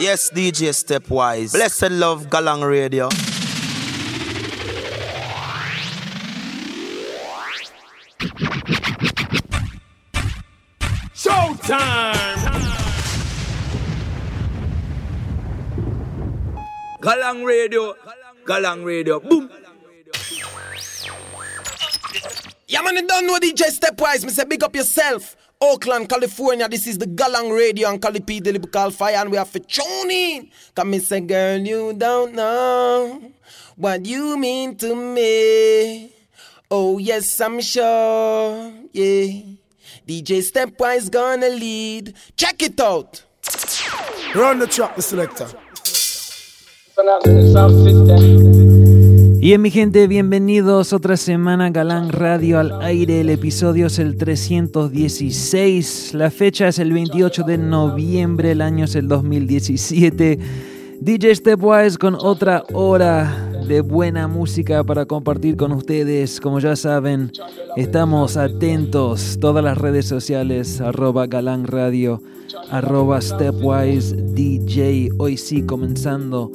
Yes, DJ Stepwise. Blessed love, Galang Radio. Showtime! Galang Radio, Galang Radio, boom. Yeah, man, you don't know DJ Stepwise. Me say, big up yourself. Oakland, California. This is the Galang Radio and Cali P. The Fire, and we have to tune in. Come me say, girl, you don't know what you mean to me. Oh, yes, I'm sure. Yeah. DJ Stepwise gonna lead. Check it out. Run the track, the selector. Bien mi gente, bienvenidos otra semana Galán Radio al aire, el episodio es el 316, la fecha es el 28 de noviembre, el año es el 2017. DJ Stepwise con otra hora de buena música para compartir con ustedes. Como ya saben, estamos atentos. Todas las redes sociales, arroba Galán Radio, arroba Stepwise DJ. Hoy sí comenzando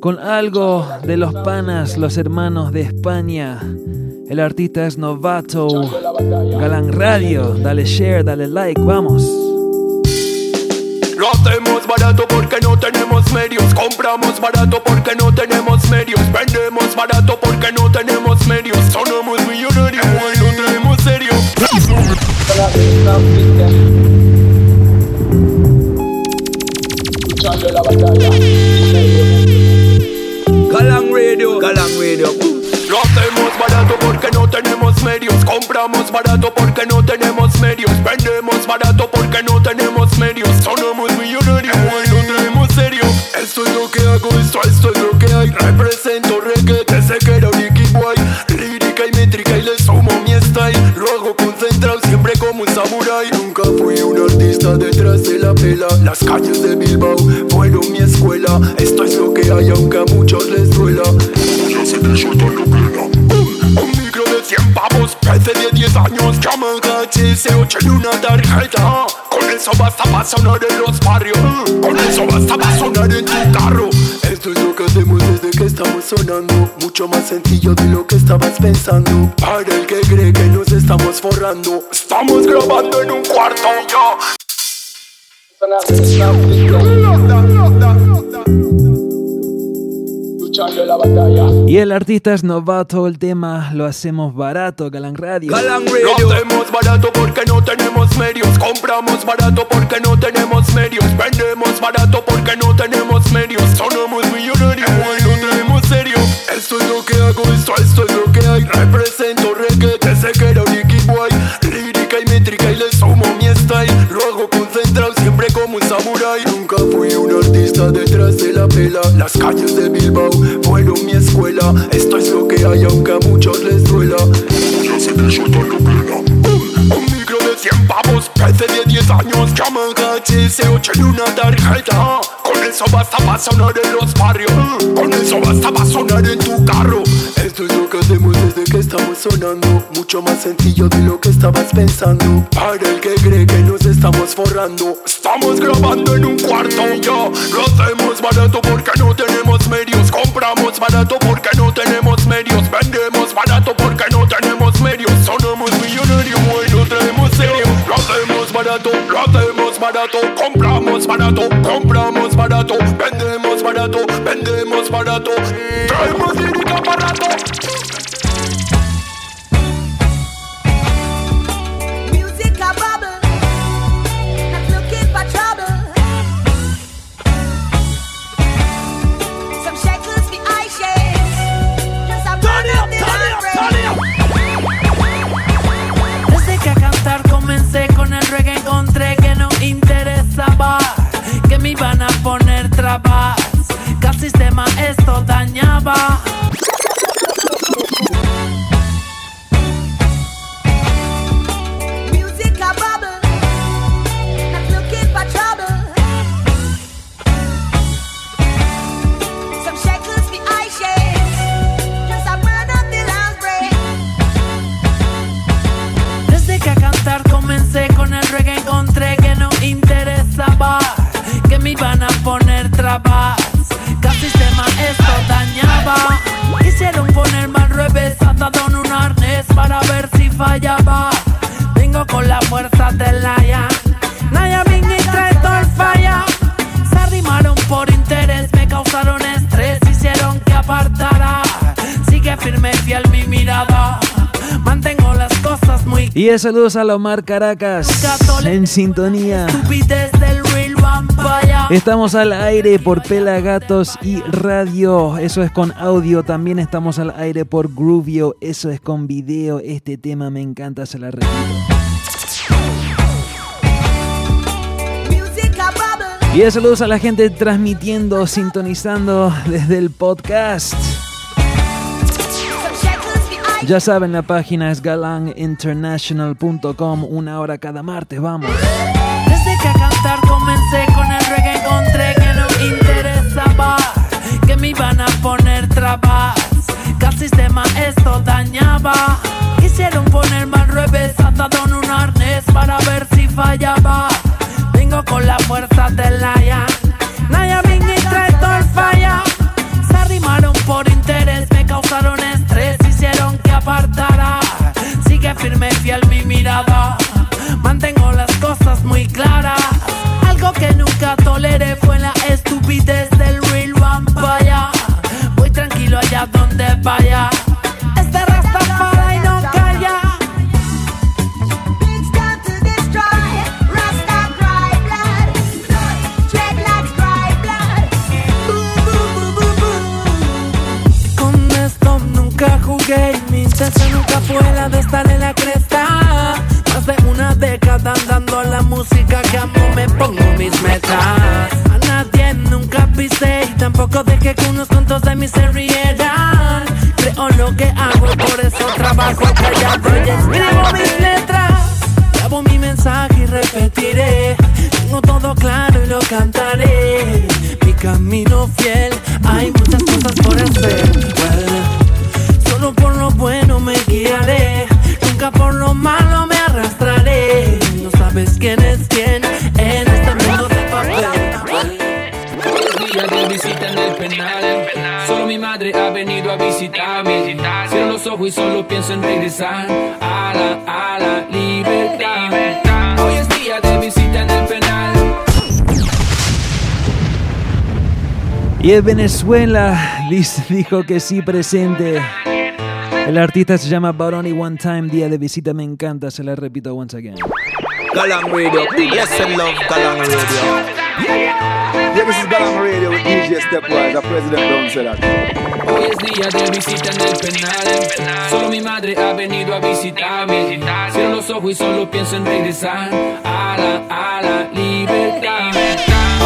con algo de los panas, los hermanos de España. El artista es Novato, Galán Radio. Dale share, dale like, vamos. Lo hacemos barato porque no tenemos medios. Compramos barato porque no tenemos medios. Vendemos barato porque no tenemos medios. Sonamos millonarios y no tenemos serio. Galang Radio, boom. Lo hacemos barato porque no tenemos medios. Compramos barato porque no tenemos medios. Vendemos barato porque no tenemos medios. Sonamos millonarios y no tenemos serio. Esto es lo que hago, esto, esto es lo que hay. Represento reggae, que sé que era Nicky Boy. Lírica y métrica y le sumo mi style. Lo hago concentrado, siempre como un samurái. Nunca fui un artista detrás de la pela. Las calles de Bilbao fueron mi escuela. Esto es lo que hay, aunque a muchos les HC8 en una tarjeta. Con eso basta para sonar en los barrios. Con eso basta para sonar en tu carro. Esto es lo que hacemos desde que estamos sonando. Mucho más sencillo de lo que estabas pensando. Para el que cree que nos estamos forrando, estamos grabando en un cuarto. Yo. Y el artista es Novato, el tema lo hacemos barato, Galán Radio. Galang Lo Radio, hacemos barato porque no tenemos medios. Compramos barato porque no tenemos medios. Vendemos barato porque no tenemos medios. Sonamos millonarios y no tenemos serio. Esto es lo que hago, esto, esto es lo que hay. Represento reggae, que sé que era detrás de la pela. Las calles de Bilbao fueron mi escuela. Esto es lo que hay, aunque a muchos les duela. Ya sé que yo plena. Un micro de 100 pavos, PC de 10 años, llaman HC8 en una tarjeta. Eso basta para sonar en los barrios. Con eso basta para sonar en tu carro. Esto es lo que hacemos desde que estamos sonando. Mucho más sencillo de lo que estabas pensando. Para el que cree que nos estamos forrando, estamos grabando en un cuarto. Yo lo hacemos barato porque no tenemos medios. Compramos barato porque barato. Compramos barato, compramos barato. Vendemos barato, vendemos barato. Traemos lírica barato. 10 saludos a Lomar Caracas en sintonía. Estamos al aire por Pelagatos y Radio, eso es con audio. También estamos al aire por Groovio, eso es con video. Este tema me encanta, se la repito. Y saludos a la gente transmitiendo, sintonizando desde el podcast. Ya saben, la página es galanginternational.com. Una hora cada martes, vamos. Desde que a cantar comencé con el reggae encontré que no interesaba Que me iban a poner trabas Que al sistema esto dañaba Quisieron ponerme al revés atado en un arnés Para ver si fallaba Vengo con la fuerza del Lion Naya firme fiel mi mirada Mantengo las cosas muy claras. Algo que nunca toleré fue la estupidez del real vampire. Voy tranquilo allá donde vaya. Nunca fue la de estar en la cresta. Más de una década andando la música que amo me pongo mis metas. A nadie nunca pisé y tampoco dejé que unos tontos de mí se rieran. Creo lo que hago, por eso trabajo callado y escribo mis letras. Grabo mi mensaje y repetiré. Tengo todo claro y lo cantaré. Mi camino fiel, hay muchas cosas por hacer. Guiaré. Nunca por lo malo me arrastraré. No sabes quién es quién en este mundo de papel. Día de visita en el penal. Solo mi madre ha venido a visitarme. Cierro los ojos y solo pienso en regresar a la, a la libertad. Hoy es día de visita en el penal. Y en Venezuela dijo que sí presente. El artista se llama Baroni One Time, día de visita, me encanta, se la repito once again. Galang Radio. Blessed love, Galang Radio. Yeah, this is Galang Radio with DJ Stepwise, the president don't say that. Hoy es día de visita en el penal. Solo mi madre ha venido a visitarme. Cierro los ojos y solo pienso en regresar a la, a la libertad.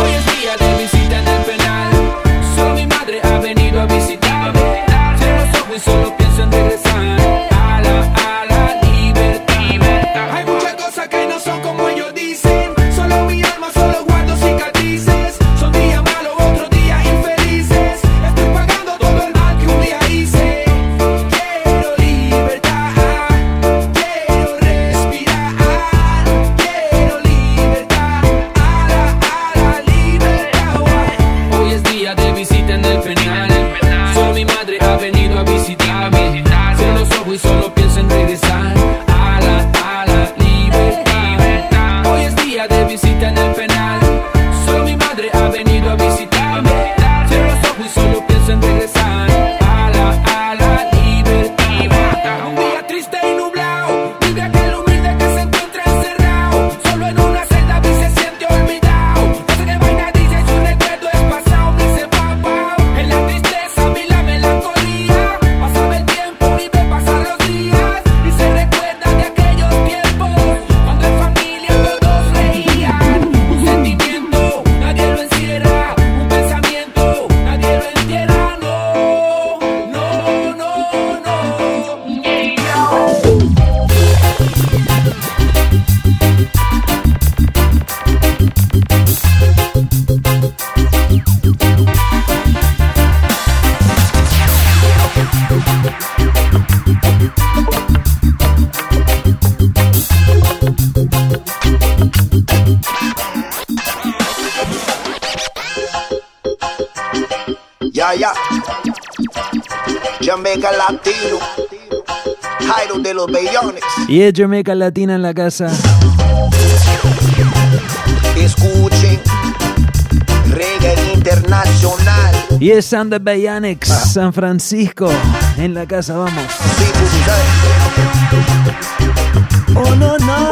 Hoy es día de visita en el penal. Solo mi madre ha venido a visitarme. Cierro los ojos y solo pienso It is time. Y es Jamaica Latina en la casa. Escuchen. Reggae internacional. Y es Sander Bayanex. San Francisco. En la casa, vamos. Oh, no, no.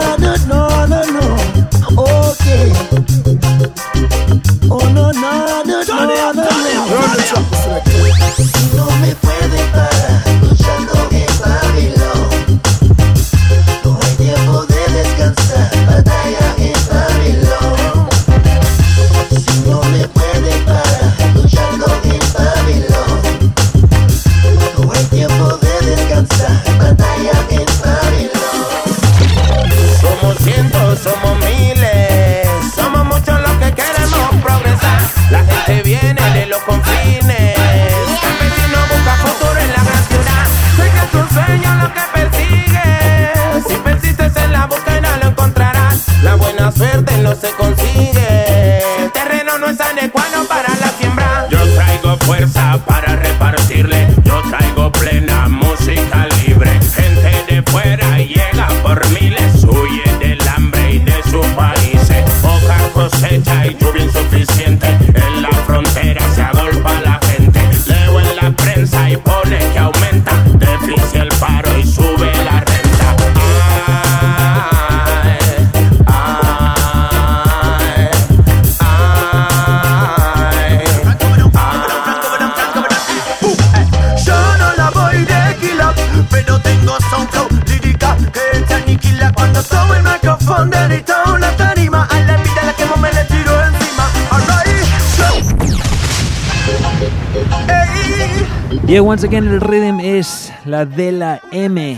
Yeah, once again, el rhythm es la de la M.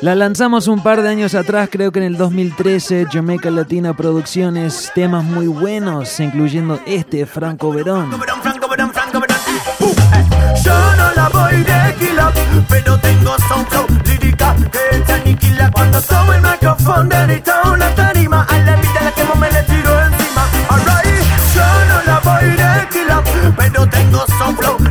La lanzamos un par de años atrás, creo que en el 2013, Jamaica Latina Producciones, temas muy buenos, incluyendo este Franco Verón. Uh, eh. Yo no la voy de kilo, pero tengo son flow lírica que te aniquila cuando sube el micrófono derrita una tarima a la vida la quemo me le tiro encima. Alright, yo no la voy de kilo, pero tengo son flow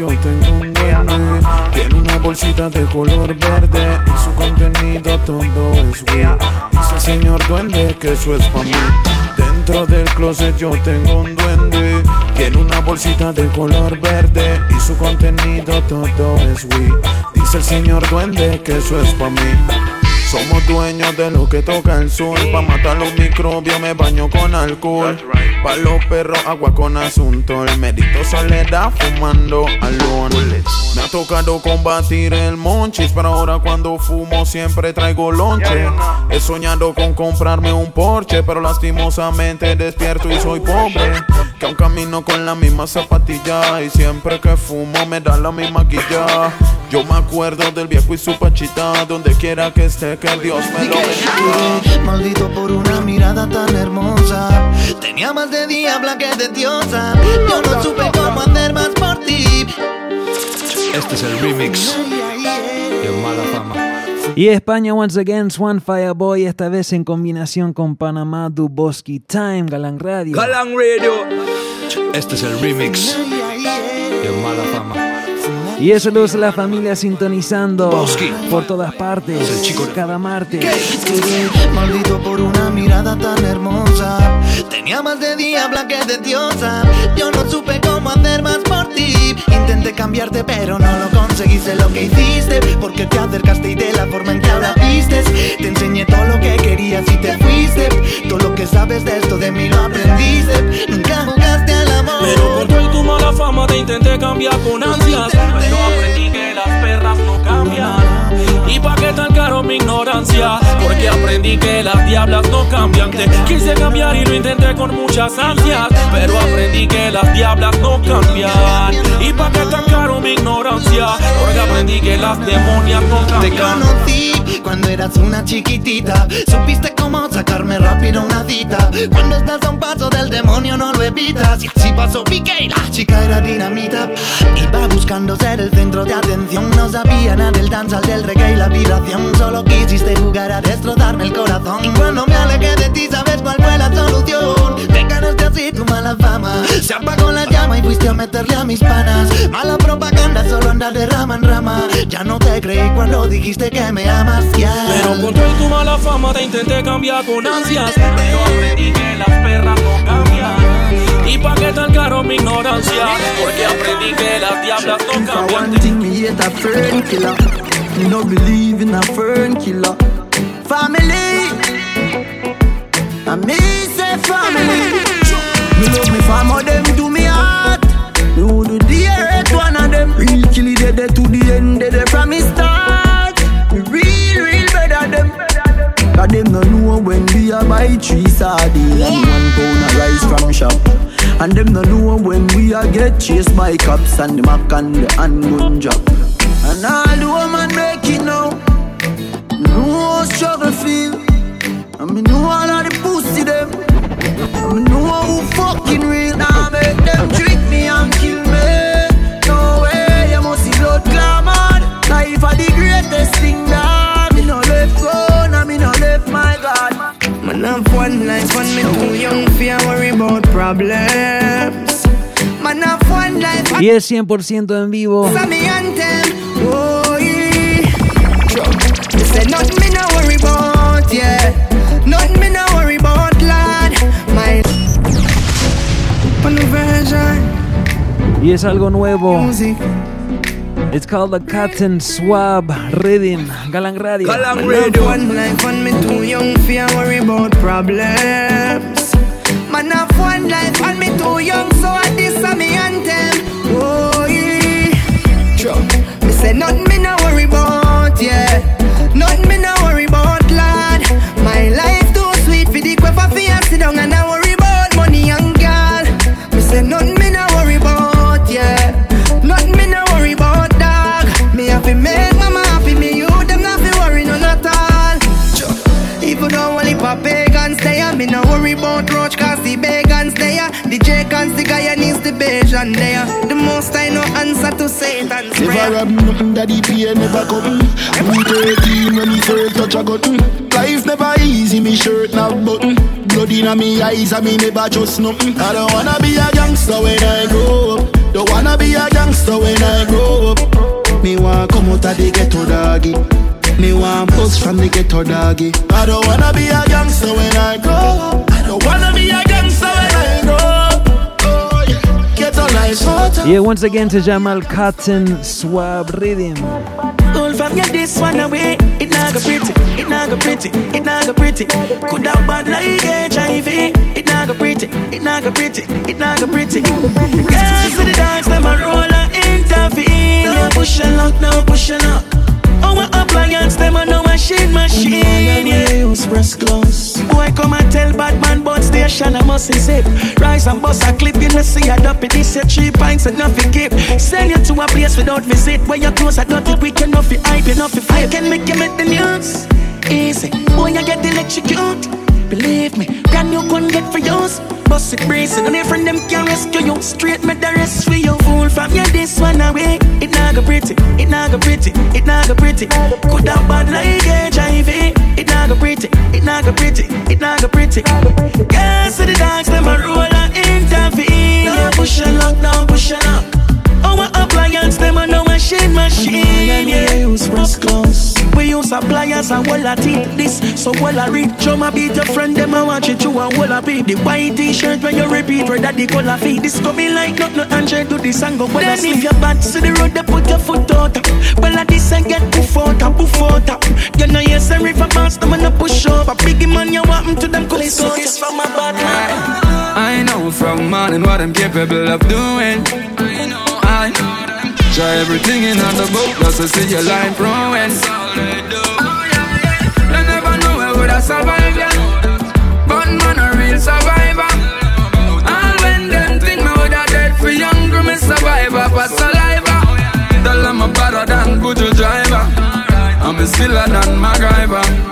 yo tengo un duende. Tiene una bolsita de color verde y su contenido todo es weed. Dice el señor duende que eso es para mí. Dentro del closet yo tengo un duende. Tiene una bolsita de color verde y su contenido todo es weed. Dice el señor duende que eso es para mí. Somos dueños de lo que toca el sol. Pa' matar los microbios me baño con alcohol. Pa' los perros agua con asunto. El medito soledad fumando alone. Me ha tocado combatir el monchis, pero ahora cuando fumo siempre traigo lonche. He soñado con comprarme un Porsche, pero lastimosamente despierto y soy pobre. Que aún camino con la misma zapatilla y siempre que fumo me da la misma guilla. Yo me acuerdo del viejo y su pachita, donde quiera que esté, que Dios me lo bendiga. Maldito por una mirada tan hermosa. Tenía más de diabla que de diosa. Yo no supe cómo hacer más por ti. Este es el remix de Mala Fama. Y España once again, Swan Fireboy, esta vez en combinación con Panamá, Duboski Time, Galán Radio. Galang Radio. Este es el remix de Mala Fama. Y eso lo usa la familia sintonizando por todas partes, Es el chico. cada martes. Maldito por una mirada tan hermosa. Tenía más de diabla que de diosa. Yo no supe cómo hacer más. Intenté cambiarte, pero no lo conseguiste lo que hiciste. Porque te acercaste y de la forma en que ahora vistes. Te enseñé todo lo que querías y te fuiste. Todo lo que sabes de esto de mí lo aprendiste. Nunca jugaste al amor. Pero por tu y tu mala fama te intenté cambiar con ansias Pero aprendí que las perras no cambian Y pa' qué tan caro mi ignorancia Porque aprendí que las diablas no cambian Te quise cambiar y lo intenté con muchas ansias Pero aprendí que las diablas no cambian Y pa' qué tan caro mi ignorancia Porque aprendí que las demonias no Te cambian conocí cuando eras una chiquitita. Supiste cómo sacarme rápido una cita. Cuando estás a un paso del demonio no lo evitas. Así pasó Piqué y la chica era dinamita. Iba buscando ser el centro de atención. No sabía nada del danzal, del reggae y la vibración. Solo quisiste jugar a destrozarme el corazón. Y cuando me alejé de ti, sabes cuál fue la solución. Te ganaste así tu mala fama. Se apagó la llama y fuiste a meterle a mis panas. Mala propaganda, solo anda de rama en rama. Ya no te creí cuando dijiste que me amas. ya. Pero con tu y tu mala fama te intenté cambiar con ansias Pero aprendí que las perras no cambian Y pa' qué tan caro mi ignorancia Porque aprendí que las diablas no cambian one thing, me hate a fern killer. Me no believe in a fern killer. Family, and me say family. Me love me family, them to me heart. Me who do the earth, one of them. Real kill it, they to the end, they from me start. Me real, real better them. Cause them no know when we a buy three sardine and one pound of rice from shop. And them no know when we a get chased by cops and the mac and the handgun drop. And all the woman make it now. Me know how struggle feel. And me know all of the pussy them. And me know who fucking real. Now make them trick me and kill me. No way, you must see blood clamor. Life are the greatest thing that me no left me no left my God. Man one life and me too young for worry about problems. Man have one life Y es 100% en vivo. Y es algo nuevo. It's called the Cotton Swab Rhythm. Galang Radio. Man have one life and me too young for worry about problems. Man have one life and me too young, so I this a me anthem. Oh yeah. True. Me say nothing me no worry about, yeah. Nothing me me no worry about roach cause the pagans there. The J cons, the Guyanese, the motivation there. The most I know answer to Satan's prayer Never have nothing that the pain never come. Me 13 when me first touch a button. Life never easy, me shirt not button. Blood inna me eyes, and me never trust nothing. I don't wanna be a gangster when I grow up. Don't wanna be a gangster when I grow up. Me want come out of the ghetto doggy. Me want bust from the ghetto doggy. I don't wanna be a gangster when I grow up. I don't wanna be a gangster when I grow up. Oh, yeah. Ghetto life so. Yeah, once again to Jamal Cotton Swab Rhythm. Old fam, get this one away. It not go pretty, it not go pretty, it not go pretty. Could have bad like HIV. It not go pretty, it not go pretty, it not go pretty. Girls to the dance, them a roll and intervene. Now push and lock, now push and lock. Our appliance, them a no machine, machine. Yeah, use press close. Boy, come and tell Batman, but station I must zip. Rise and bust a clip, you know see a dop it. This your three pints and nothing keep. Send you to a place without visit. Where you close, I got it. We can nothing hype, you nothing flip. Can make you make the news. Easy, boy, you get electrocute. Believe me, brand new gun get for yours. Bust it brazen, and every them can rescue you. Straight me the rest for you. Fool from you this one away. It not go pretty, it not go pretty, it not go pretty. Could have bad like HIV. It not go pretty, it not go pretty, it not go pretty. Girls to the dogs, them a roll and intervene. Now push and lock, now push and lock. Oh, Our appliance, them a no machine, machine. Yeah, use press close. We use appliance and wall a teeth this. So wall a read. Drummer beat your friend, them a watch it you and wall a beat. The white t-shirt when you repeat, where that the color feet. This coming like not no Andre do this and go well Then if you're bad to the road, they put your foot out. Well, I this and get poof out and poof out. You know, yes, and if river pass them and a push up. A biggie man, you want 'em to them cook so this from my bad man. I know from morning what I'm capable of doing. I know, Know. Try everything in on the boat, plus I see your line throwing. Oh, you never know where would I survive, yeah. But man, a real survivor. And when them think me would have dead for younger, me survivor for saliva. Tell them I'm better than Buju driver. I'm a still than MacGyver.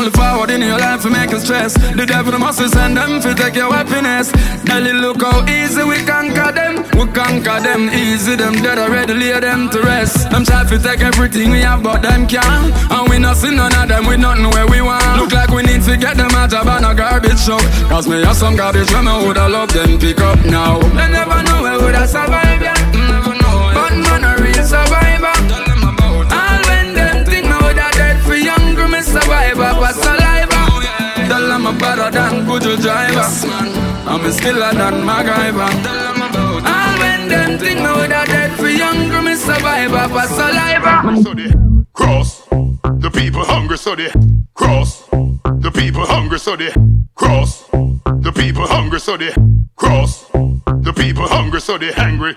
Only forward in your life make you stress. The devil must send them to take your happiness. Daily look how easy we conquer them. We conquer them easy. Them dead already lay them to rest. Them try to take everything we have, but them can't. And we not see none of them with nothing where we want. Look like we need to get them out of a garbage truck. Cause me have some garbage when I woulda loved them pick up now. They never know where would I survive, yeah. Mm, never know. But man a real survivor. Buju driver. I'm skiller than MacGyver. All when them think me woulda dead for younger, me survivor for saliva. So they cross. The people hungry, so they cross. The people hungry, so they cross. The people hungry, so they cross. The people hungry, so they hungry.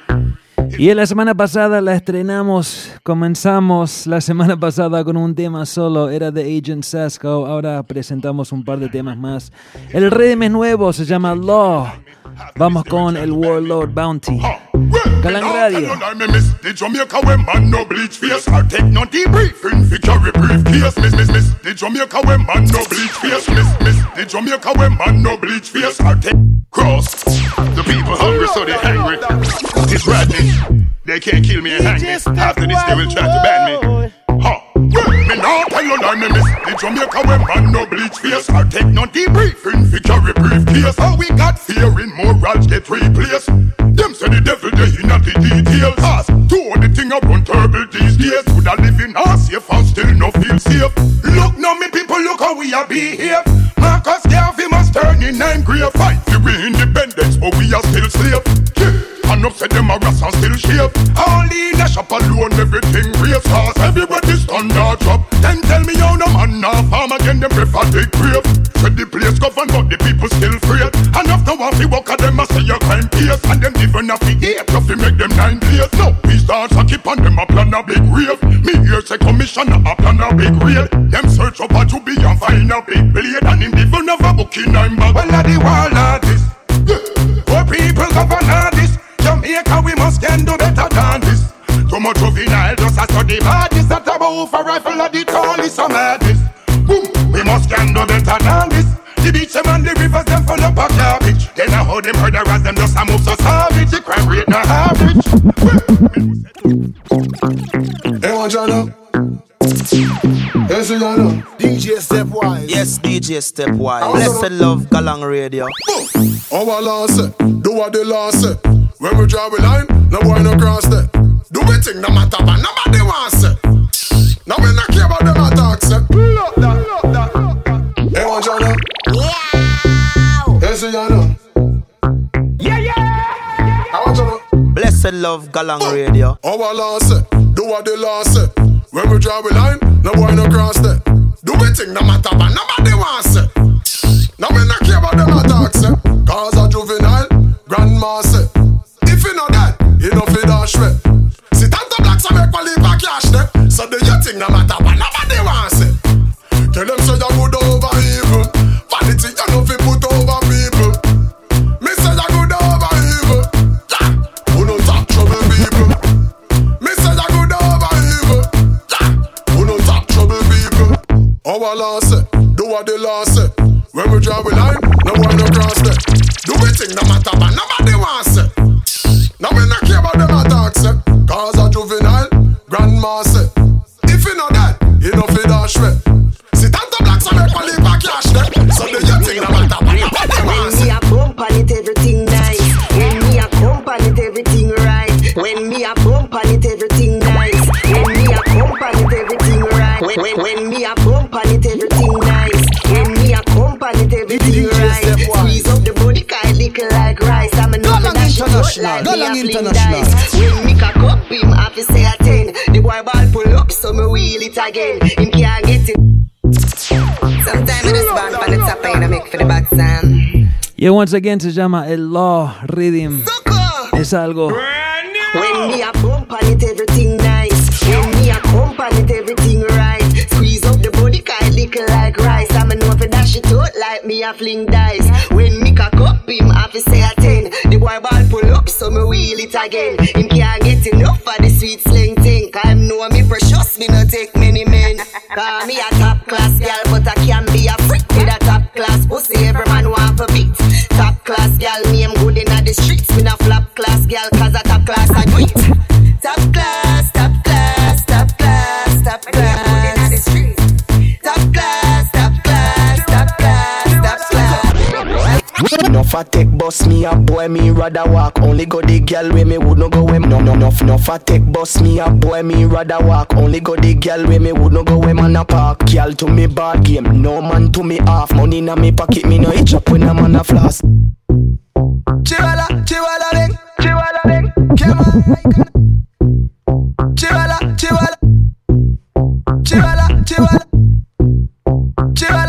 Y en la semana pasada la estrenamos, comenzamos la semana pasada con un tema solo, era de Agent Sasco, ahora presentamos un par de temas más. El ritmo es nuevo, se llama Law. Vamos con el Warlord Bounty. Galang Radio. I me miss the Jamaica when man no bleach face or take no debriefing fi carry briefcase. Miss miss miss the Jamaica when man no bleach face. Miss miss the Jamaica when man no bleach face or take cross. The people hungry so they hungry. It's Rodney. They can't kill me and hang me. After this they will try to ban me. Ha. Me now tell you lie me miss the Jamaica when man no bleach face or take no debriefing fi carry briefcase. How we got fear in morals get replaced. Them say the devil they in at the details. Pass to the thing I run terrible these days. Could I live in a safe and still no feel safe? Look now me people look how we are behave. Marcus Garvey must turn in grave. Fight for we independence but we are still slave. Yeah. And up say them a rats and still shave Only in a shop alone everything race Cause everybody standard drop Then tell me how no man now farm again Them prefer the grave Said the place govern but the people still afraid And after one fi walk at them a say your crime case And them even a fi eight Just fi make them nine days Now start to keep on them a plan a big rave Me hear say commissioner a plan a big raid Them search up a to be and find a big blade And him even have a book in nine bag Well a the wall artist Poor people govern this Jamaica, we must can do better than this. Too much juvenile just a study madness. That about for rifle at the tall is some madness. Boom, we must can do better than this. The beach, and the rivers, them full of garbage. Then I how them murderers, them just a move so savage. The crime rate not average. Hey, one Jana. Hey, Sujana. DJ Stepwise. Yes, DJ Stepwise. Blessed love, Galang Radio. Oh, Our law say, do what they law say. When we draw a line, no boy no cross there. Do we think no matter but nobody wants say. Now we not care about them attacks eh? say. Hey, Blessed love, Galang Radio. Our law say, do what the law say. When we draw a line, no boy no cross there. Do we think no matter but nobody wants say. Now we not care about them attacks say. Eh. Cause a juvenile, grandma say. If you know that, you know fi dash way. See tanta blacks a make leave a cash there. So do you think no matter Law do what the law. When we draw a line, no one no cross there. Do we think no matter but nobody wants say. Now we not care about them attacks. Cause a juvenile, grandma say. If you know that, you know fi dash way. See tanta blacks a make one leave a cash there. So do you think no matter but nobody wants When me a bump on it, everything nice. When me a bump on it, everything right. When me a bump on it, everything nice. When me a bump on it, everything right. When, when, when me a bump on it, everything right. Squeeze up the body, kind lick like rice. I'm a nothing that shit out like me a fling dice. When me cock up him, I fi say a ten. The boy ball pull up, so me wheel it again. Him can't get it. Sometimes I just band on the top and I make for the back sound. Y once again se llama El Law Rhythm. Es algo. When me a bump on it, everything nice. When me a bump on it, everything right. Squeeze up the body, lick like rice. I'm a know for dash it out like me a fling dice. When me cock up him, I fi say a ten. The boy ball pull up, so me wheel it again. Him can't get enough of the sweet sling thing. Cause him know me precious, me no take many men. Cause me a top class gal, but I can be a freak with a top class pussy. Every man want for beat. Top class gal, me am good inna the streets. Me not flop class gal, cause a top class I do it. Top class, No fat take bust me up, boy, me rather walk. Only go the girl way me would no go with no no no no fat take bust me up, boy, me rather walk. Only go the girl way me would no go with man a park. Girl to me bad game, no man to me half. Money in me pocket, me no itch up when a man a floss. Chihuahua, chihuahua, ven, chihuahua, ven, quema. Chihuahua, chihuahua, chihuahua, chihuahua, chihuahua, chihuahua,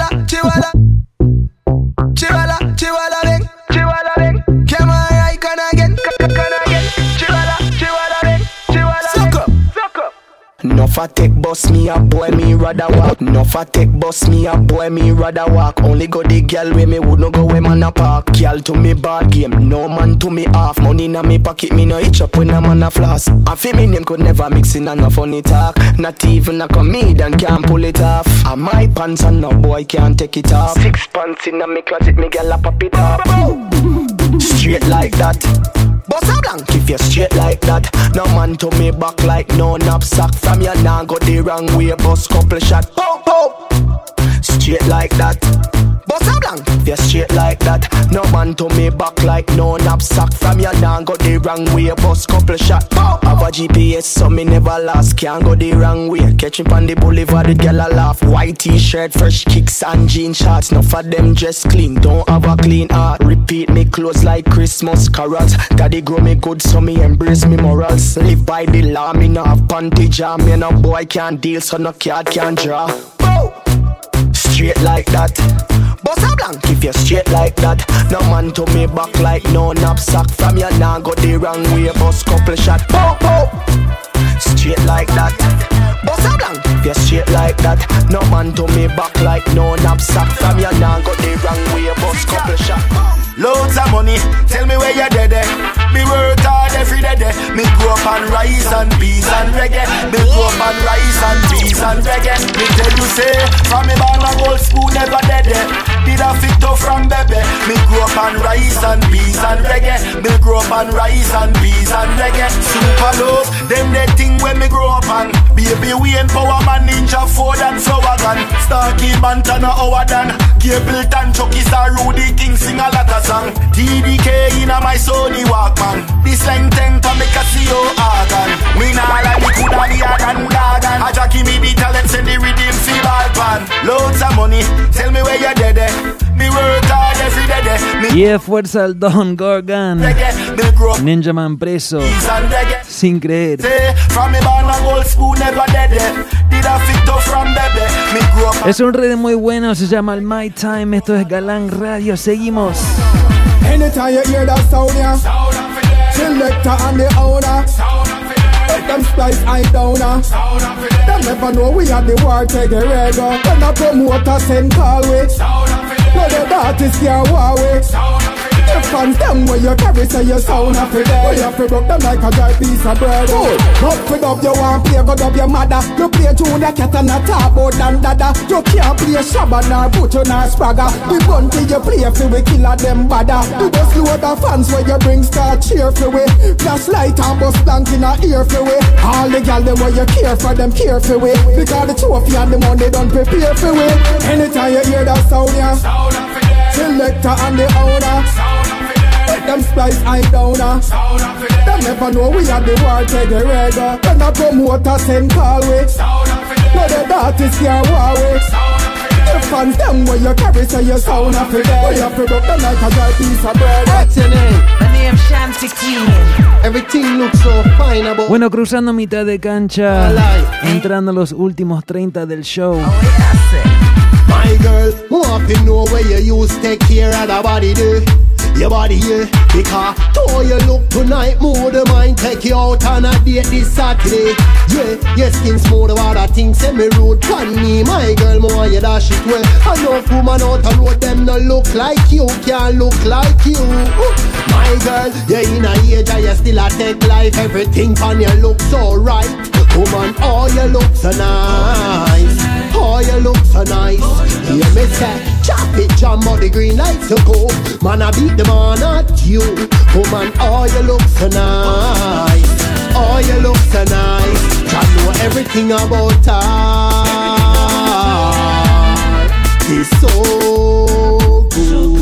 fat take bust me up, boy, me rather walk. No fat take bust me up, boy, me rather walk. Only go the girl way me would no go with man a park. Girl to me bad game, no man to me half. Money in me pocket, me no itch up when a man a floss. And feel me name could never mix in and no funny talk. Not even a comedian can pull it off. And my pants and no boy can't take it off. Six pants in a me closet, me girl a pop it up. Straight like that. Boss a blank if you straight like that. No man to me back like no knapsack. From your now go the wrong way, bust couple shot. Pop pop. Straight like that. Boss a blank straight like that. No man to me back like no knapsack. From your now go the wrong way, bust couple shot. Pop. Have a GPS so me never last. Can't go the wrong way. Catch me on the boulevard, the girl a laugh. White t-shirt, fresh kicks and jean shorts. No for them dress clean, don't have a clean heart. Repeat me clothes like Christmas carols. Daddy grow me good, so me embrace me morals. Live by the law, me no have panty jam. Me no boy can't deal, so no card can't draw. Straight like that. Boss a blank if you're straight like that. No man to me back like no knapsack. From your now go the wrong way, bust couple shot. Pow, pow. Straight like that. Boss a blank if you're straight like that. No man to me back like no knapsack. From your now go the wrong way, bust couple shot. Loads of money, tell me where you're dead. eh? Me work hard every day. day. Me grow up on rice and peas and reggae. Me grow up on rice and peas and reggae. Me tell you say, from me born a gold spoon never dead. eh? weed a fit from baby. Me grow up on rice and peas and reggae. Me grow up on rice and peas and reggae. Super love, them the thing when me grow up on. Baby, we Power man, ninja, Four and flower gun. Starkey, Montana, Howard and Gableton, Chucky Star, Rudy King, sing a lot of song. TDK in a my Sony Walkman. This length ten to make a CO organ. Me nah like the coulda the organ, organ. I jockey me the talent, send the rhythm, feel bad. Loads of money, tell me where you're dead. Eh? Y es fuerza al Don Gorgon. Ninja Man preso. reggae. Sin creer. A a Es un red muy bueno, se llama el My Time. Esto es Galán Radio. Seguimos. The them splice I downer. Them never know we are the war take a rego. When a promoter send call we. No, the artist can't walk away. The fans them where you carry say your sound of it Where you fi broke them like a dry piece of bread. Good, up for dub you want play go dub your mother. You play tune the cat and a top oh, out and dada You can't play shabba nor put you nor spragger The gun till you play fi we killer them bada You just load the fans where you bring start cheer for we. Flashlight and bus blank in a ear for we. All the gal them where you care for them care for we. Because the two trophy and the money done prepare for we. Anytime you hear that sound yeah Selector and the owner let them splice I downer. Them never know we are the war take a rego. When a send call we. Let the artists can't war we. The fans them where you carry say your sound of it. Where you product them like a dry piece of bread. What's your name? My name Shanty King. Everything looks so fine about Bueno, cruzando mitad de cancha, entrando a los últimos 30 del show. My girl, want to know where you use take care of the body do. Your body here, because how you look tonight, move the mind, take you out on a date this Saturday. Yeah, your skin smooth about a thing, send me rude, can me, my girl, more you dash it well. Know woman out the road, them no look like you, can't look like you. My girl, you're in a age and you still a take life, everything on you look so right. Woman, oh you look so nice, oh you look so nice. Hear me say, chop it, jam out the green lights to go. Man, I beat the man at you. Woman, oh you look so nice, oh you look so nice. I know everything about her. It's so good.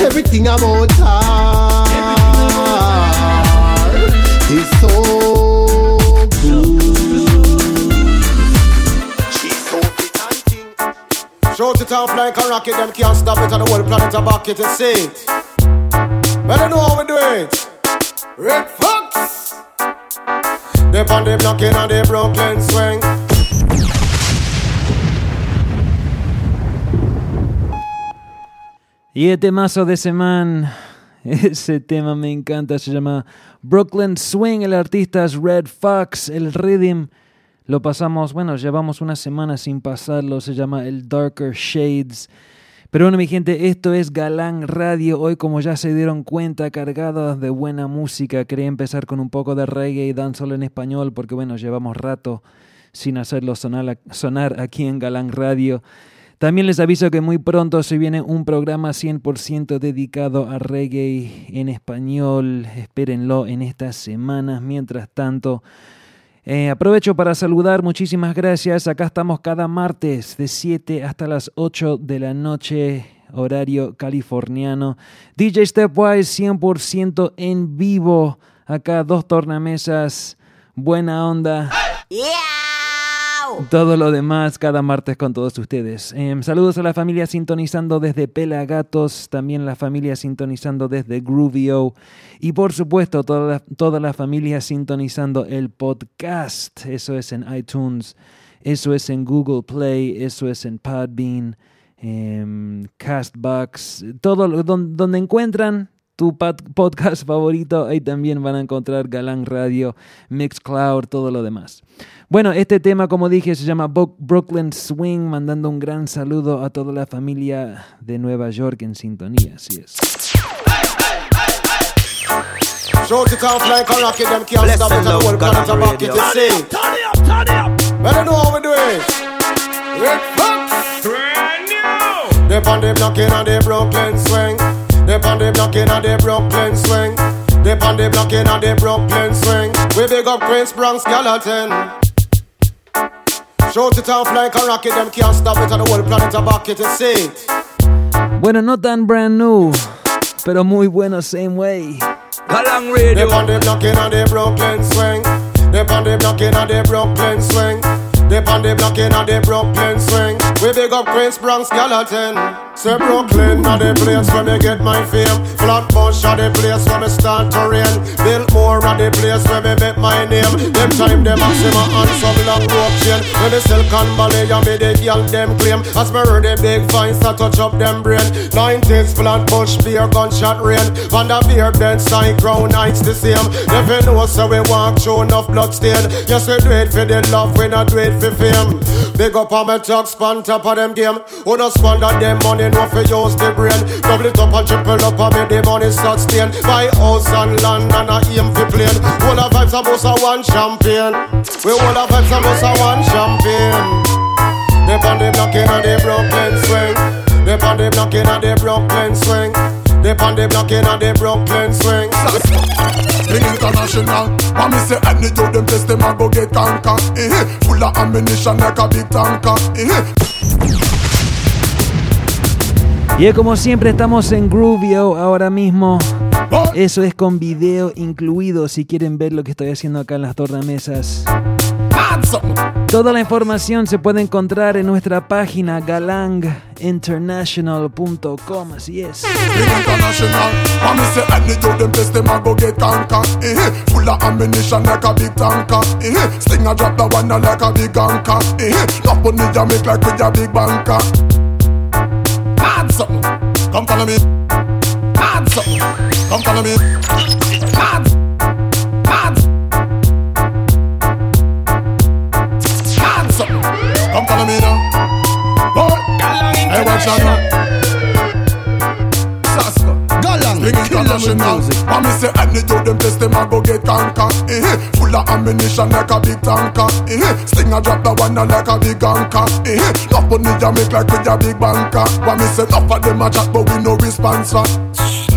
Everything about her is so Shout it off like a rocket, the planet. Red Fox! The. Y el temazo de ese man, ese tema me encanta, se llama Brooklyn Swing, el artista es Red Fox, el rhythm lo pasamos, bueno, llevamos una semana sin pasarlo, se llama el Darker Shades. Pero bueno, mi gente, esto es Galán Radio. Hoy, como ya se dieron cuenta, cargados de buena música. Quería empezar con un poco de reggae y dancehall en español, porque bueno, llevamos rato sin hacerlo sonar, sonar aquí en Galán Radio. También les aviso que muy pronto se viene un programa 100% dedicado a reggae en español. Espérenlo en estas semanas. Mientras tanto, eh, aprovecho para saludar, muchísimas gracias. Acá estamos cada martes de 7 hasta las 8 de la noche, horario californiano. DJ Stepwise 100% en vivo. Acá dos tornamesas, buena onda. Todo lo demás cada martes con todos ustedes. Em, saludos a la familia sintonizando desde Pelagatos, también la familia sintonizando desde Groovio y por supuesto toda la, toda la familia sintonizando el podcast. Eso es en iTunes, eso es en Google Play, eso es en Podbean, em, Castbox, todo donde encuentran tu pod- podcast favorito, ahí también van a encontrar Galán Radio, Mixcloud, todo lo demás. Bueno, este tema, como dije, se llama Bo- Brooklyn Swing, mandando un gran saludo a toda la familia de Nueva York en sintonía, así es. Shout it off like a rocket, them can't Bless stop it, and the whole planet a Galán bucket Radio. to see it. Better know how we do it. Red Fox! Brand new! They on the block in and the Brooklyn swing. They They on the block in the Brooklyn swing. They on the block in the Brooklyn swing. We big up Queens, Bronx, Gallatin. Shoot it off like a rocket, them can't stop it, and the whole planet a bucket to see it. Bueno, no tan brand new, pero muy bueno same way. Galang Radio. They on the block in the Brooklyn swing. They on the block in the Brooklyn swing. They on the block in the Brooklyn swing. We big up Queens, Bronx, Gallatin. Say Brooklyn, na the place where me get my fame. Flatbush, are the place where me start to reign. Biltmore, are the place where me make my name. Them time them maxima and some long rope chain. When the Silicon Valley, and me the girl them claim. As me heard the big vines that touch up them brain. 90s, Flatbush, beer, gunshot rain. Van der beer, bed, side, crown nights the same. Never know, so we walk through enough blood stain. Yes, we do it for the love, we not do it for fame. Big up on my talk, span top of them game. Who not squander them money, no for use the brain. Double it up and triple up and make the money start stain. Buy house and land and a aim for plane. All the vibes are most of one champagne. We all the vibes are most of one champagne. They on the block in the Brooklyn swing. They on the block in the Brooklyn swing. They on the block in the Brooklyn swing. Big international. When me say any do them test them a go get conquer. Eh, full of ammunition like a big tanker. Eh. Y como siempre estamos en Groovio ahora mismo. Eso es con video incluido si quieren ver lo que estoy haciendo acá en las tornamesas. Toda la información se puede encontrar en nuestra página galanginternational.com, así es. Big international. When me say any Come follow me now. Boy. Hey, watch out now. Sasko. Galang, Big international. When me say any do them test them a go get conquer. Eh, full of ammunition like a big tanker. Eh, a drop the one like a big anchor. Eh, no money make like with a big banker. When me say enough of them a chat but we no response.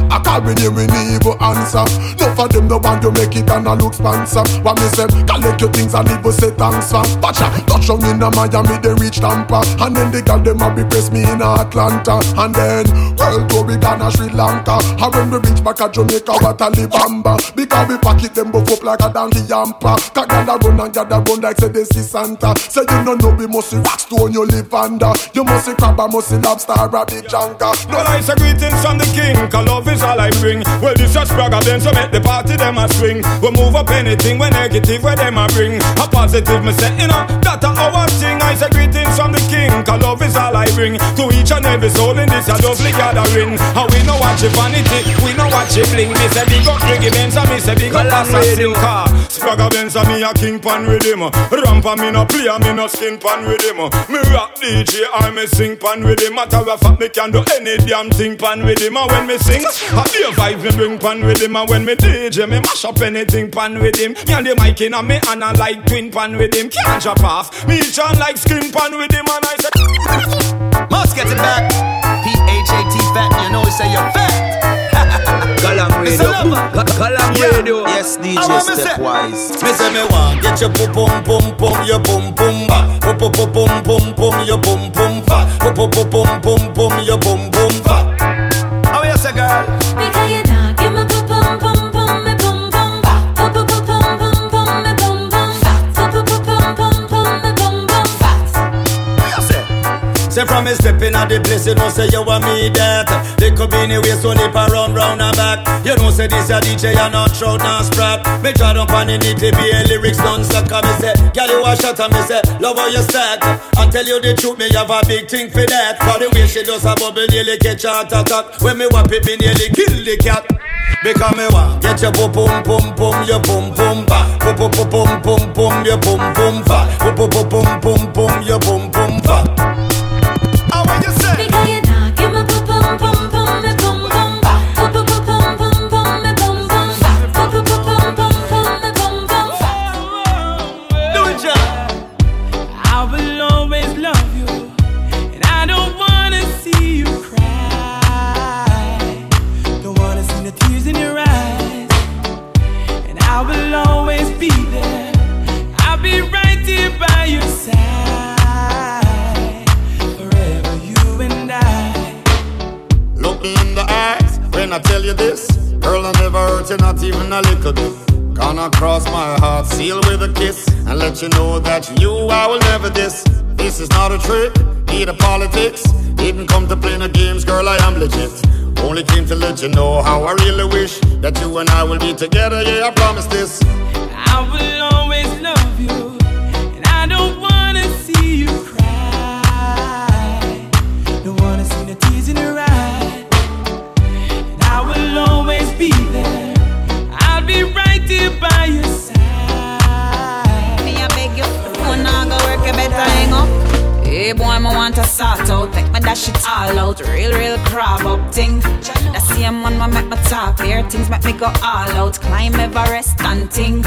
I call with you, we need evil answer. No for them, no want you make it and I look sponsor. What me say, collect your things and us say thanks for. Bacha, touch on in a Miami, they reach Tampa. And then they got them a be press me in Atlanta. And then, world tour we Ghana, Sri Lanka. And when we reach back at Jamaica, what a Libamba. Because we pack it them buff up like a donkey yampa. Gather run and gather run like say they see Santa. Say you no know we must see rock stone you live under. You must see crab, and must see lobster, a janka. Well, I say greetings from the king, cause love is all I bring. Well, this is Sprague then, so make the party them a swing. We move up anything, we negative, where them a bring. A positive, me say, you know, that a our thing. I say greetings from the king, cause love is all I bring. To each and every soul in this a lovely gathering. And we know watch your vanity, we know watch your bling. Me say big up Benz, and me say big up Assassin car. Sprague Benz, and me a king pan with him. Ramp and me no play, and me no skin pan with him. Me rock DJ, I me sing pan with him. Matter of fact, me can do any damn thing pan with him. And when me sing, a vibe me bring pan with him. And when me DJ, me mash up anything pan with him. Me and the mic in a me and I like twin pan with him. Can't drop off. Me John like skin pan with him, and I say. Must get it back. P-H-A-T fat, you know we say you're fat. Galang radio, galang radio. Yes, DJ Stepwise. Me say me want get your boom boom boom boom your boom boom ba, boom boom boom boom boom your boom boom fa, boom boom boom boom boom your boom boom fa. How you say, girl? Say from me stepping at the place, you know say you want me that. They could be anywhere, so nip around round and back. You know say this a DJ, you not trout nor sprat. Me try to pan in it, be a lyrics non suck. Me say, girl you a shot and me say, love how you stack. And tell you the truth, me have a big thing for that. For the way she does a bubble, nearly catch a heart attack. When me whap it, me nearly kill the cat. Because me want get your pum pum pum pum, your pum pum ba. Pum pum pum pum pum, your pum pum fa. Pum pum pum pum pum, your pum pum fa. forever, you and I. Look me in the eyes when I tell you this. Girl, I never hurt you, not even a little bit. Gonna cross my heart, seal with a kiss, and let you know that you I will never diss. This is not a trick, neither politics. Didn't come to play no games, girl, I am legit. Only came to let you know how I really wish that you and I will be together. Yeah, I promise this. I will always love you, and I don't Me I beg you, phone now go work, you better hang up. Hey boy, me want to my dash it all out, real, real crab up same one me me things make me go all out, climb Everest and.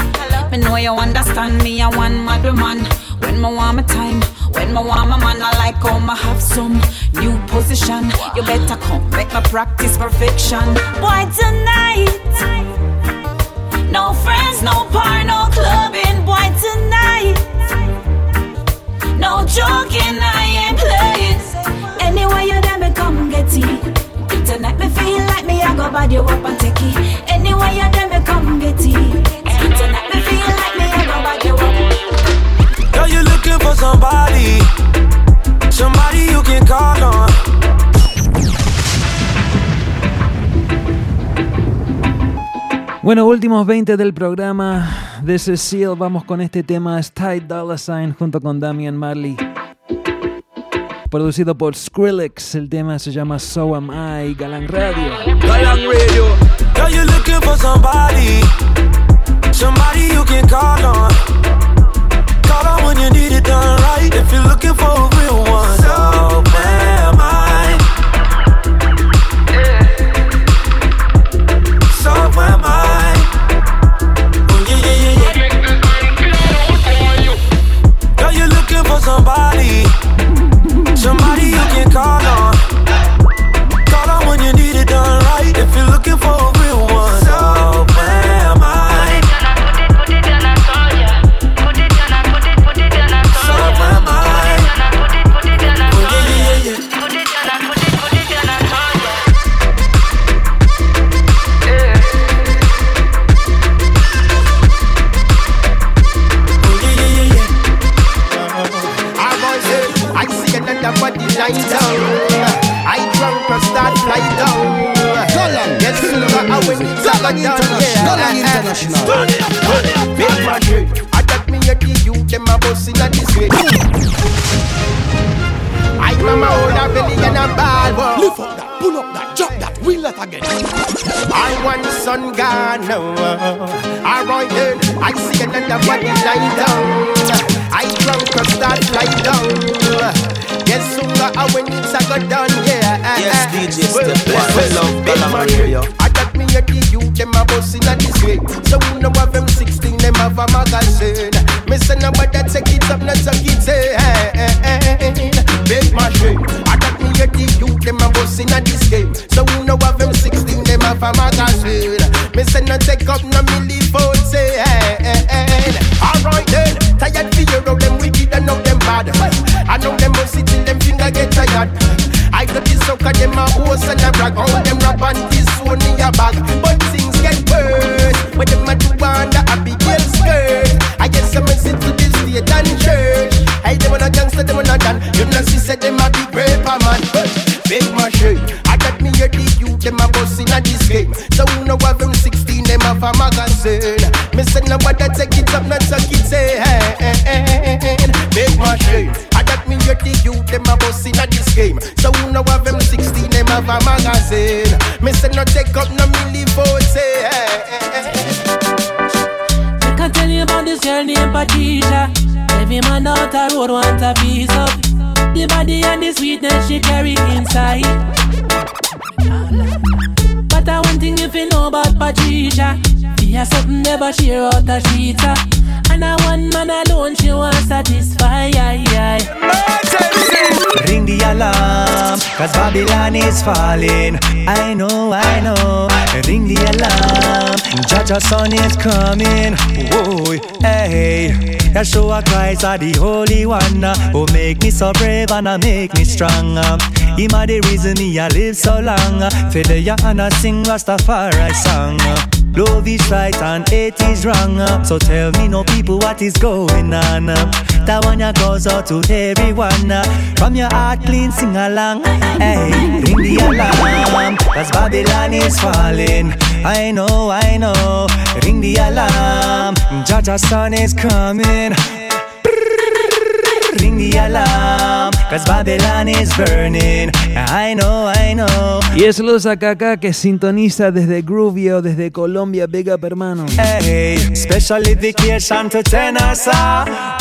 Me know you understand me, I one mad woman. When me want my time, when me want my man, I like how me have some new position. You better come, make me practice perfection. Boy, tonight. No friends, no par, no clubbing, boy, tonight. No joking, I ain't playing. Anyway, you there, me come get it. Tonight, me feel like me, I go bad you up and take it. Anyway, you there, me come get it. Tonight, me feel like me, I go bad you up. Girl, you looking for somebody, somebody you can call on. Bueno, últimos 20 del programa de Cecil. Vamos con este tema es Ty Dolla Sign junto con Damian Marley. Producido por Skrillex. El tema se llama So Am I, Galang Radio. Galang Radio. Girl, you looking for somebody, somebody you can call on. Call on when you need it done right. If you're looking for a real a. Me say nobody take it up, not take it say Big machine. I got me a the youth, them a boss in a this game. So who know of them 16, them have a magazine. Me say no take up, no milli vote I eh. can tell you about this girl named Patricia. Every man out the road want a piece of the body and the sweetness she carry inside. But I one thing if you know about Patricia, she has something never share out the streets. uh. And a one man alone she want satisfy. Ring the alarm, cause Babylon is falling. I know, I know. ring the alarm. Jaja son is coming. Whoa, hey. Yeshua Christ are the holy one uh, who make me so brave and uh, make me strong. uh. Him are the reason me I live so long. uh. The ya and I sing Rastafari song. uh. Love is right and hate is wrong. So tell me no people what is going on. That one ya goes out to everyone. From your heart clean sing along. Hey, ring the alarm. Cause Babylon is falling. I know, I know. Ring the alarm. Jaja son is coming. Ring the alarm. Cause Babylon is burning. I know, I know. Y es Luz Acá que sintoniza desde Groovio, desde Colombia. Big up, hermano. Hey, special dedication to Tennessee.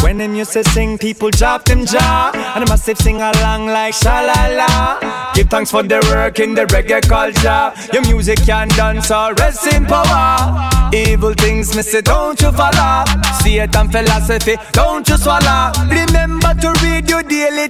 When them used to sing, people drop them jaw. And them massive sing along like shalala. Give thanks for the work in the reggae culture. Your music can dance or rest in power. Evil things, me say, don't you follow. See it and philosophy, don't you swallow. Remember to read your daily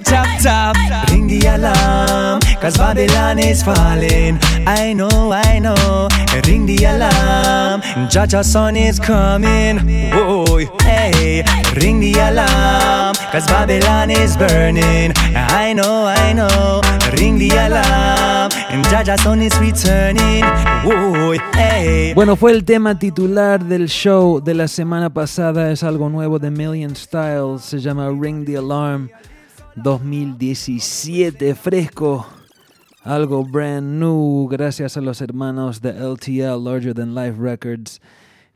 Ring the alarm, cause Babylon is falling. I know, I know. Ring the alarm, Jaja son is coming. Whoa, hey, ring the alarm, cause Babylon is burning. I know, I know. Ring the alarm, and Jaja son is returning. Whoa, hey. Bueno, fue el tema titular del show de la semana pasada. Es algo nuevo de Million Styles. Se llama Ring the Alarm 2017. Fresco. Algo brand new. Gracias a los hermanos de LTL, Larger Than Life Records.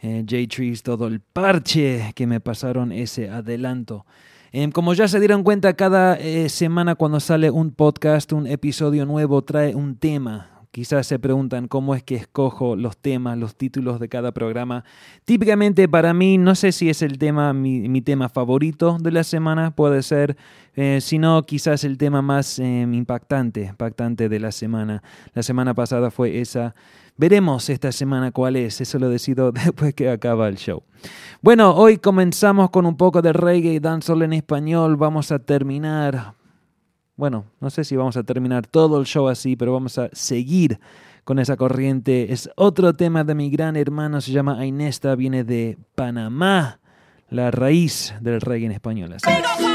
eh, J-Trees, todo el parche que me pasaron ese adelanto. Em, como ya se dieron cuenta, cada eh, semana cuando sale un podcast, un episodio nuevo, trae un tema. Quizás se preguntan cómo es que escojo los temas, los títulos de cada programa. Típicamente para mí, no sé si es el tema, mi, mi tema favorito de la semana, puede ser, eh, sino quizás el tema más eh, impactante, impactante de la semana. La semana pasada fue esa. Veremos esta semana cuál es, eso lo decido después que acaba el show. Bueno, hoy comenzamos con un poco de reggae y dancehall en español. Vamos a terminar, bueno, no sé si vamos a terminar todo el show así, pero vamos a seguir con esa corriente. Es otro tema de mi gran hermano, se llama Ainesta, viene de Panamá, la raíz del reggae en español. así.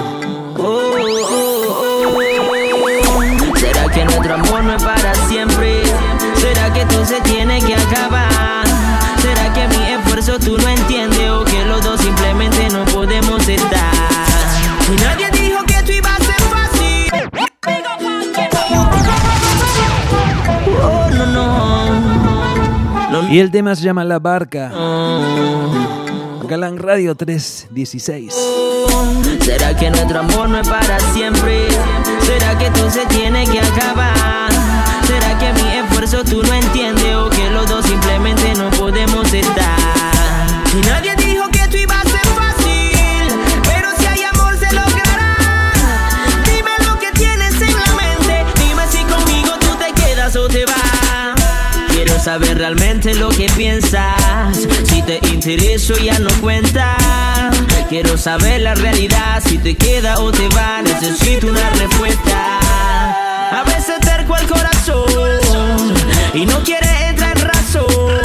Y el tema se llama La Barca. Galán Radio 316. ¿Será que nuestro amor no es para siempre? ¿Será que todo se tiene que acabar? ¿Será que mi esfuerzo tú no entiendes? ¿O que los dos simplemente no podemos estar? Y nadie dijo que esto iba a ser fácil Pero si hay amor se logrará Dime lo que tienes en la mente Dime si conmigo tú te quedas o te vas Quiero saber realmente lo que piensas. Si te intereso ya no cuenta. Quiero saber la realidad. Si te queda o te va. Necesito una respuesta. A veces terco el corazón y no quiere entrar en razón.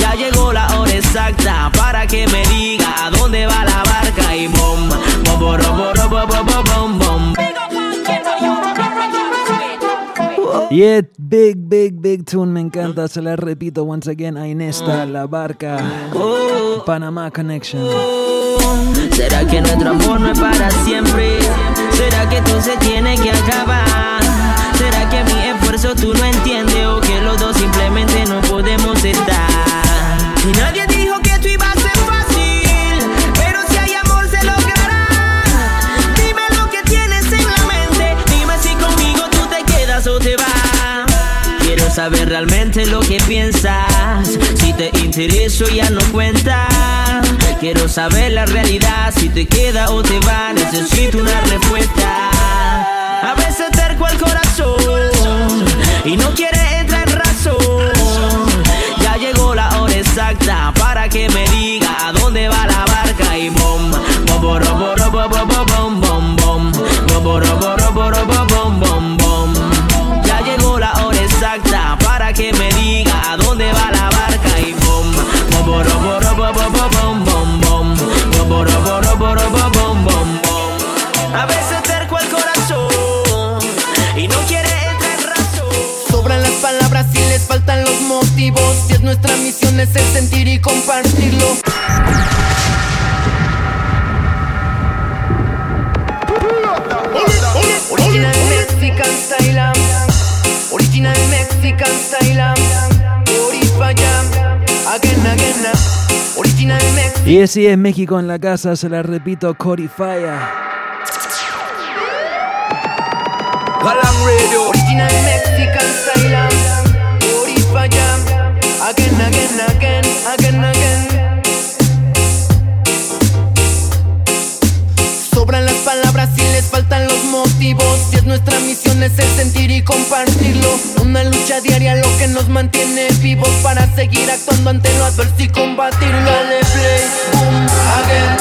Ya llegó la hora exacta para que me diga a dónde va la barca y bom, bom, bom, bom, bom, bom, bom, bom, bom. Yeah, big, big, big tune, me encanta, se la repito once again, Ainesta, La Barca, Panamá Connection. ¿Será que nuestro amor no es para siempre? ¿Será que todo se tiene que acabar? ¿Será que mi esfuerzo tú no entiendes? ¿O que los dos simplemente no podemos estar? Y nadie o te vas Quiero saber realmente lo que piensas. Si te intereso ya no cuenta. Quiero saber la realidad Si te queda o te va. Necesito una respuesta. A veces terco el corazón Y no quiere compartirlo. Original Mexican style, original Mexican style. Again, again. Original Mexican. Y así es México en la casa, se la repito, Corifaya. Galang Radio. Original Mexican style. Sobran las palabras y les faltan los motivos. Y es nuestra misión es el sentir y compartirlo. Una lucha diaria lo que nos mantiene vivos para seguir actuando ante lo adverso y combatirlo. Dale play, boom, again.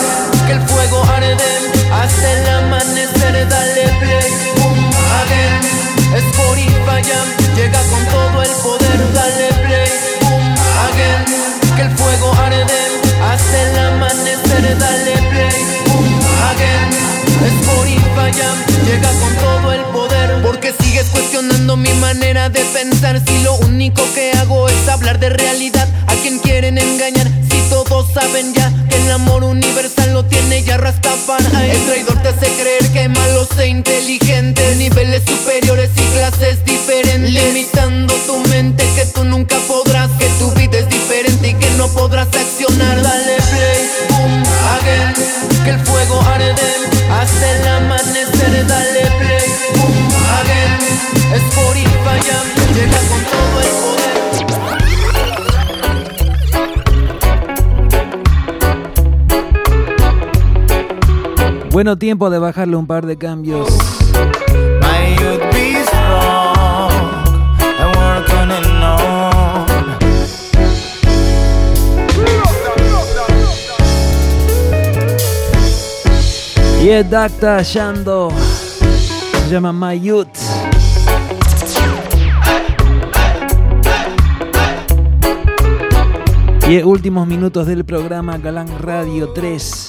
Que el fuego arde hasta el. Dale play, boom, again. Spotify llega con todo el poder. Dale play, Que el fuego arde hasta el amanecer. Dale play, boom, again. Spotify llega con todo el poder. Porque sigues cuestionando mi manera de pensar. Si lo único que hago es hablar de realidad. A quien quieren engañar. Si todos saben ya que el amor universal lo tiene ya Rastafari. El traidor te hace creer que es malo sé inteligente. Niveles superiores y clases diferentes. Limitando Bueno, tiempo de bajarle un par de cambios. Y es Dacta Shando. Se llama Mayut. Y últimos minutos del programa Galán Radio 3.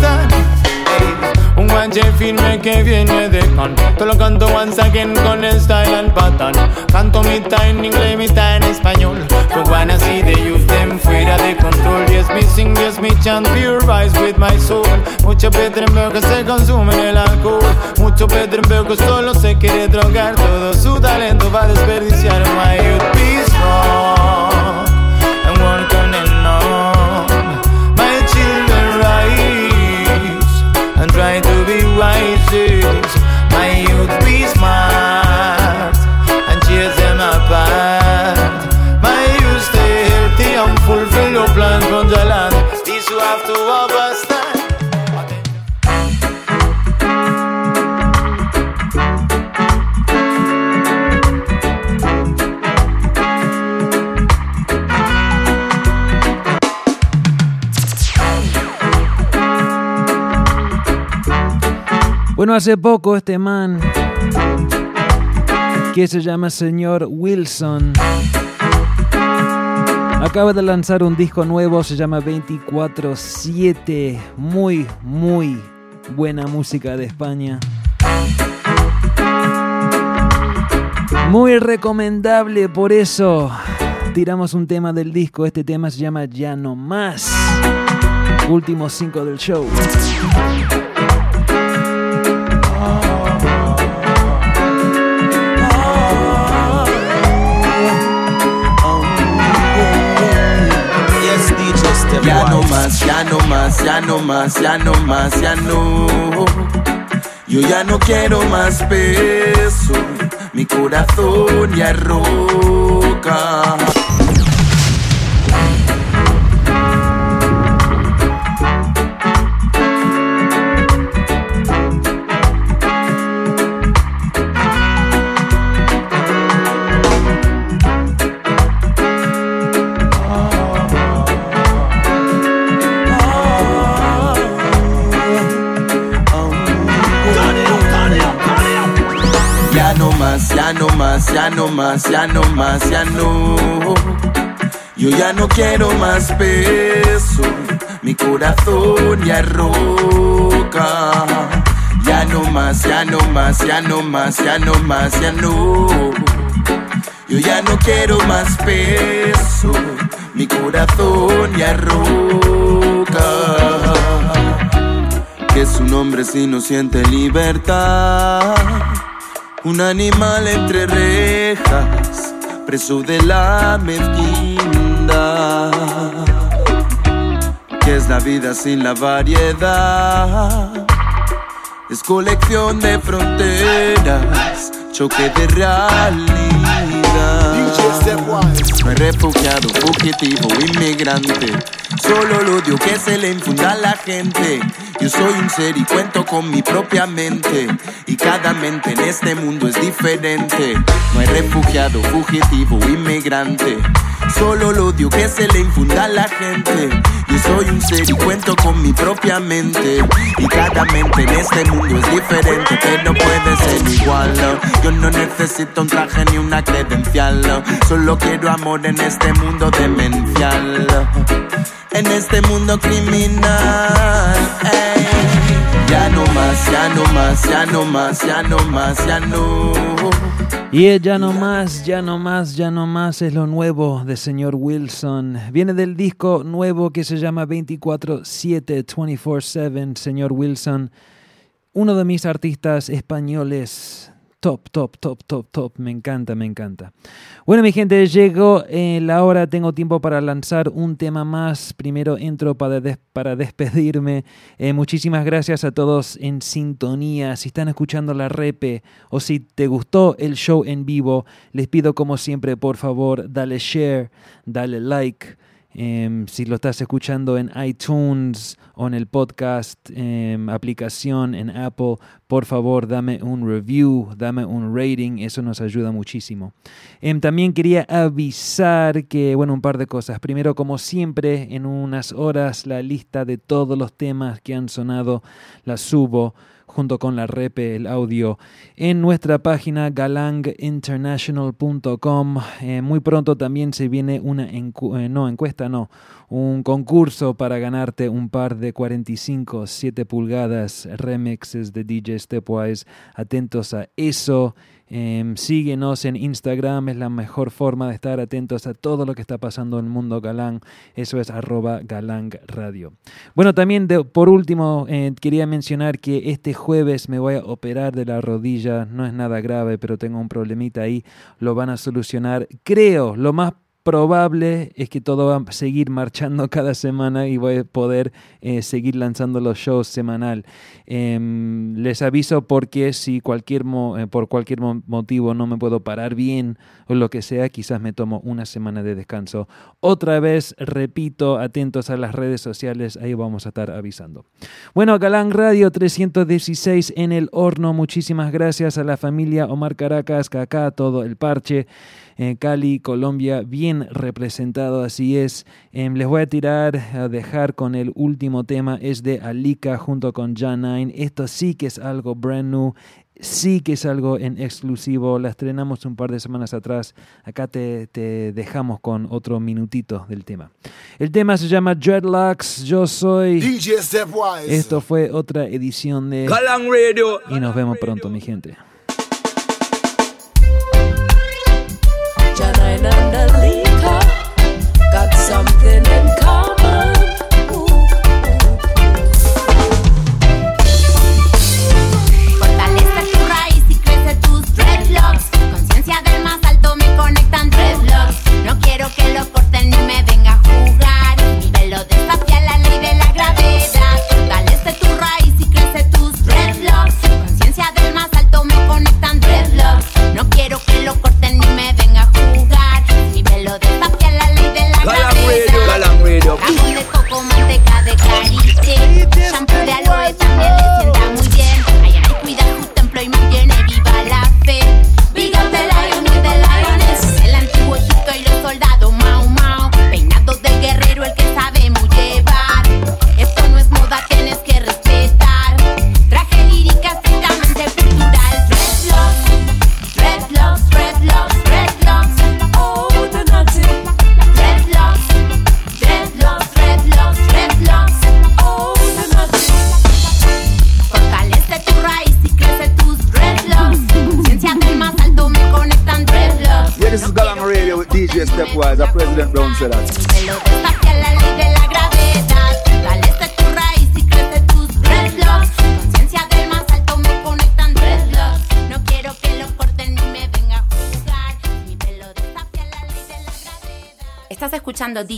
Guanche firme que viene de con Te lo canto once again con el style and pattern. Canto mitad en inglés, mitad en español. You wanna see the youth them fuera de control. Yes, me sing, yes, me chant Pure vibes with my soul. Mucho veo que se consume el alcohol. Mucho veo que solo se quiere drogar. Todo su talento va a desperdiciar My youth. Be strong Bueno, hace poco este man que se llama señor Wilson acaba de lanzar un disco nuevo, se llama 24/7, muy muy buena música de España. Muy recomendable, por eso tiramos un tema del disco, este tema se llama Ya no más. Últimos cinco del show. DJ Step Ya no más, ya no más, ya no más, ya no más, ya no. Yo ya no quiero más peso, mi corazón ya roca. Ya no más, ya no más, ya no. Yo ya no quiero más peso, mi corazón ya roca. Ya no más, ya no más, ya no más, ya no más, ya no. Yo ya no quiero más peso, mi corazón ya roca. Que es un hombre si no siente libertad. Un animal entre rejas, preso de la mezquindad. Que es la vida sin la variedad. Es colección de fronteras, choque de realidad. No hay refugiado, fugitivo, inmigrante. Solo el odio que se le infunda a la gente. Yo soy un ser y cuento con mi propia mente. Y cada mente en este mundo es diferente. No hay refugiado, fugitivo, inmigrante. Solo el odio que se le infunda a la gente. Yo soy un ser y cuento con mi propia mente. Y cada mente en este mundo es diferente, no puede ser igual. Yo no necesito un traje ni una credencial. Solo quiero amor en este mundo demencial. En este mundo criminal. ey. Ya no más, ya no más, ya no más, ya no más, ya no. Y el ya no más, ya no más, ya no más es lo nuevo de señor Wilson. Viene del disco nuevo que se llama 24-7, 24-7, señor Wilson. Uno de mis artistas españoles. Top, top, top, top, top. Me encanta, me encanta. Bueno, mi gente, llegó eh, la hora. Tengo tiempo para lanzar un tema más. Primero entro para, des- para despedirme. Eh, muchísimas gracias a todos en sintonía. Si están escuchando la repe o si te gustó el show en vivo, les pido como siempre, por favor, dale share, dale like. Em, si lo estás escuchando en iTunes o en el podcast em, aplicación en Apple, por favor dame un review, dame un rating, eso nos ayuda muchísimo. Em, también quería avisar que, bueno, un par de cosas. Primero, como siempre, en unas horas la lista de todos los temas que han sonado la subo junto con la repe, el audio, en nuestra página galanginternational.com. Eh, muy pronto también se viene una encu- eh, no, encuesta, no, un concurso para ganarte un par de 45 7 pulgadas remixes de DJ Stepwise. Atentos a eso. Em, síguenos en Instagram, es la mejor forma de estar atentos a todo lo que está pasando en el mundo galán. Eso es arroba galang radio. Bueno, también de- por último eh, quería mencionar que este jueves me voy a operar de la rodilla. No es nada grave, pero tengo un problemita ahí. Lo van a solucionar. Creo, lo más probable es que todo va a seguir marchando cada semana y voy a poder eh, seguir lanzando los shows semanal. Em, les aviso porque si cualquier mo- eh, por cualquier mo- motivo no me puedo parar bien o lo que sea, quizás me tomo una semana de descanso. Otra vez, repito, atentos a las redes sociales, ahí vamos a estar avisando. Bueno, Galán Radio 316 en el horno. Muchísimas gracias a la familia Omar Caracas, Cacá, todo el parche. Eh, Cali, Colombia, bien representado, así es. Em, les voy a tirar, a dejar con el último tema, es de Alika junto con Jan Nine. Esto sí que es algo brand new. Sí que es algo en exclusivo, la estrenamos un par de semanas atrás. Acá te, te dejamos con otro minutito del tema. El tema se llama Dreadlocks, yo soy... DJ Stepwise. Esto fue otra edición de Galang Radio. Y nos vemos pronto, mi gente. Fernanda Lita got some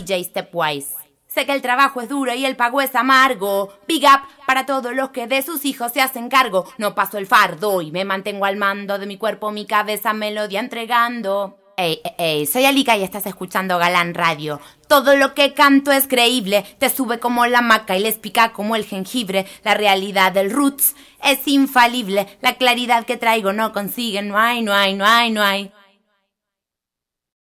DJ Stepwise. Sé que el trabajo es duro y el pago es amargo. Big up para todos los que de sus hijos se hacen cargo. No paso el fardo y me mantengo al mando de mi cuerpo, mi cabeza, melodía entregando. Ey, ey, ey, soy Alika y estás escuchando Galán Radio. Todo lo que canto es creíble, te sube como la maca y les pica como el jengibre. La realidad del roots es infalible, la claridad que traigo no consigue, no hay, no hay, no hay, no hay.